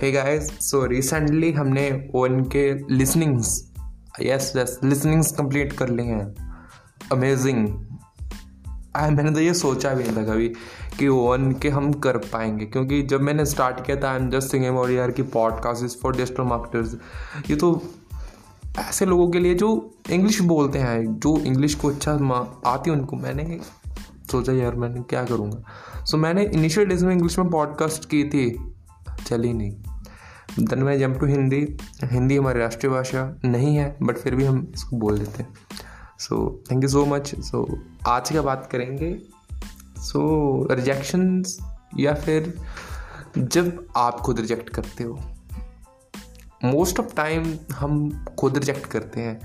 हे guys so recently हमने one K listenings yes yes listenings complete कर लिए हैं. अमेजिंग आई मैंने तो ये सोचा भी नहीं था कभी कि ओन के हम कर पाएँगे क्योंकि जब मैंने स्टार्ट किया था आई एम जस्ट सिंगिंग और यार की podcast is for digital marketers ये तो ऐसे लोगों के लिए जो इंग्लिश बोलते हैं जो इंग्लिश को अच्छा आती है उनको मैंने सोचा यार मैंने क्या करूँगा. सो so, मैंने इनिशियल डेज़ में इंग्लिश में पॉडकास्ट की थी. चली नहीं. देन मैं जम टू हिंदी हिंदी हमारी राष्ट्रीय भाषा नहीं है बट फिर भी हम इसको बोल देते हैं। So thank you so much so आज क्या बात करेंगे? सो so, रिजेक्शंस या फिर जब आप खुद रिजेक्ट करते हो। मोस्ट ऑफ़ टाइम हम खुद रिजेक्ट करते हैं।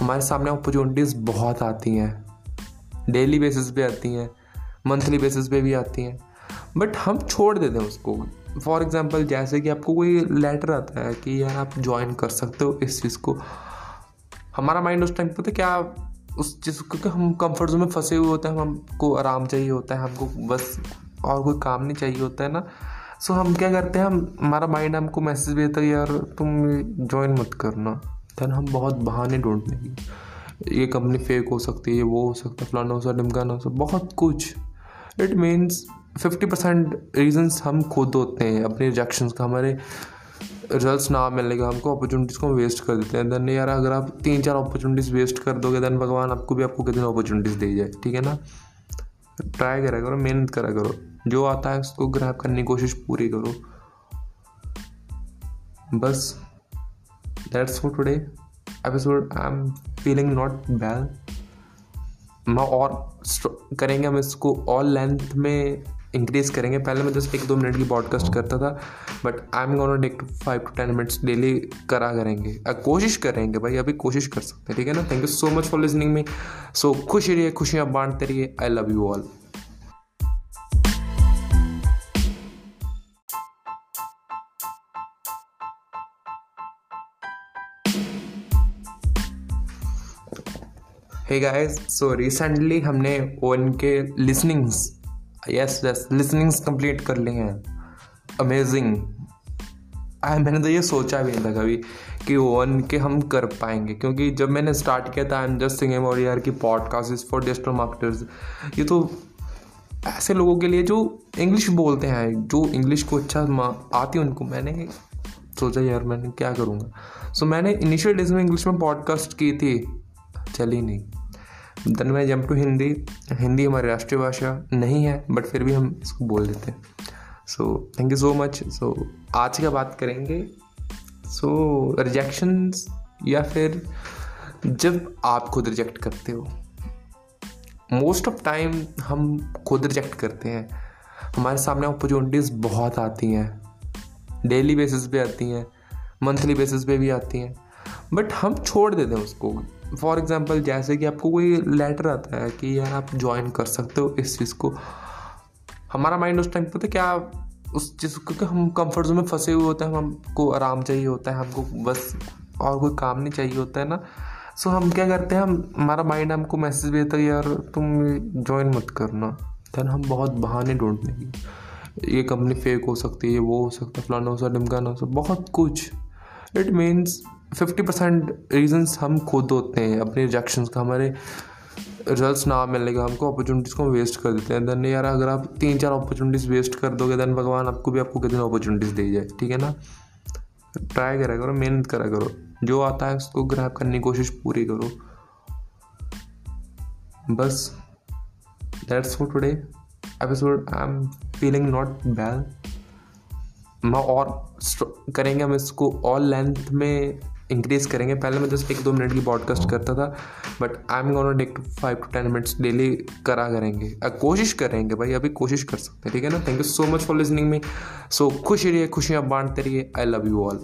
हमारे सामने अपॉर्चुनिटीज़ बहुत आती हैं। डेली बेसिस पे आती हैं मंथली बेसिस पे भी आती हैं। बट हम छोड़ देते हैं उसको। फॉर एग्ज़ाम्पल जैसे कि आपको कोई लेटर आता है कि यार आप ज्वाइन कर सकते हो इस चीज़ को, हमारा माइंड उस टाइम पता क्या, उस चीज़ क्योंकि हम कंफर्ट जोन में फंसे हुए होते हैं, हमको आराम चाहिए होता है, हमको बस और कोई काम नहीं चाहिए होता है ना। सो हम क्या करते हैं, हम, हमारा माइंड हमको मैसेज भेजता है यार तुम ज्वाइन मत करना। देन हम बहुत बहाने ढूँढने की ये कंपनी फेक हो सकती है, ये वो हो सकता है, फलाना हो सकता ढिमकाना हो सकता बहुत कुछ। It means fifty percent reasons हम खुद होते हैं, अपने रिजेक्शन का, हमारे रिज़ल्ट ना मिलने का, हमको अपॉर्चुनिटीज़ को हम वेस्ट कर देते हैं। देन यार, अगर आप तीन चार अपॉर्चुनिटीज़ वेस्ट कर दोगे देन भगवान आपको भी आपको कितनी अपॉर्चुनिटीज़ दे जाए, ठीक है ना? ट्राई करा करो, मेहनत करा करो। जो आता है, उसको ग्रैप करने की कोशिश पूरी करो। बस that's for today episode I am feeling not मैं और करेंगे हम इसको ऑल लेंथ में इंक्रीज करेंगे। पहले मैं जस्ट एक दो मिनट की पॉडकास्ट करता था but I am gonna take two five to ten minutes daily करा करेंगे। कोशिश करेंगे भाई, अभी कोशिश कर सकते हैं, ठीक है ना? Thank you so much for listening me so खुश रहिए, खुशियाँ बांटते रहिए। I love you all hey guys so recently हमने one K listenings yes yes listenings complete कर ली हैं अमेजिंग आई मैंने तो ये सोचा भी नहीं था कभी कि ओन के हम कर पाएँगे क्योंकि जब मैंने स्टार्ट किया था आई एम जस्ट सिंगिंग और यार की podcast is for digital marketers ये तो ऐसे लोगों के लिए जो इंग्लिश बोलते हैं जो इंग्लिश को अच्छा आती है उनको मैंने सोचा यार मैंने क्या करूँगा। सो so, मैंने इनिशियल डेज़ में इंग्लिश में पॉडकास्ट की थी। चली नहीं। देन मैं जम टू हिंदी हिंदी हमारी राष्ट्रीय भाषा नहीं है बट फिर भी हम इसको बोल देते हैं। So thank you so much so आज क्या बात करेंगे? सो so, रिजेक्शंस या फिर जब आप खुद रिजेक्ट करते हो। मोस्ट ऑफ़ टाइम हम खुद रिजेक्ट करते हैं। हमारे सामने अपॉर्चुनिटीज़ बहुत आती हैं। डेली बेसिस पे आती हैं। मंथली बेसिस पे भी आती हैं। बट हम छोड़ देते हैं उसको। फॉर एग्ज़ाम्पल जैसे कि आपको कोई लेटर आता है कि यार आप ज्वाइन कर सकते हो इस चीज़ को। हमारा माइंड उस टाइम पता क्या, उस चीज़ क्योंकि हम कंफर्ट जोन में फंसे हुए होते हैं, हमको आराम चाहिए होता है, हमको बस और कोई काम नहीं चाहिए होता है ना। सो हम क्या करते हैं, हम, हमारा माइंड हमको मैसेज भेजता है यार तुम ज्वाइन मत करना। देन हम बहुत बहाने ढूँढने की। ये कंपनी फेक हो सकती है, ये वो हो सकता है, फलाना हो सकता ढिमकाना हो सकता बहुत कुछ। It means fifty percent reasons हम खुद होते हैं, अपने रिजेक्शन का, हमारे रिज़ल्ट ना मिलने का, हमको अपॉर्चुनिटीज़ को वेस्ट कर देते हैं। देन यार, अगर आप तीन चार अपॉर्चुनिटीज़ वेस्ट कर दोगे देन भगवान आपको भी आपको कितनी अपॉर्चुनिटीज़ दे जाए, ठीक है ना? ट्राई करा करो, मेहनत करा करो। जो आता है, उसको ग्रैप करने की कोशिश पूरी करो। बस that's for today episode I am feeling not bad मैं और करेंगे हम इसको ऑल लेंथ में इंक्रीज करेंगे। पहले मैं जस्ट एक दो मिनट की ब्रॉडकास्ट करता था but I am gonna take five to ten minutes daily करा करेंगे। कोशिश करेंगे भाई, अभी कोशिश कर सकते हैं, ठीक है ना? Thank you so much for listening me so खुश रहिए, खुशियाँ बांटते रहिए। I love you all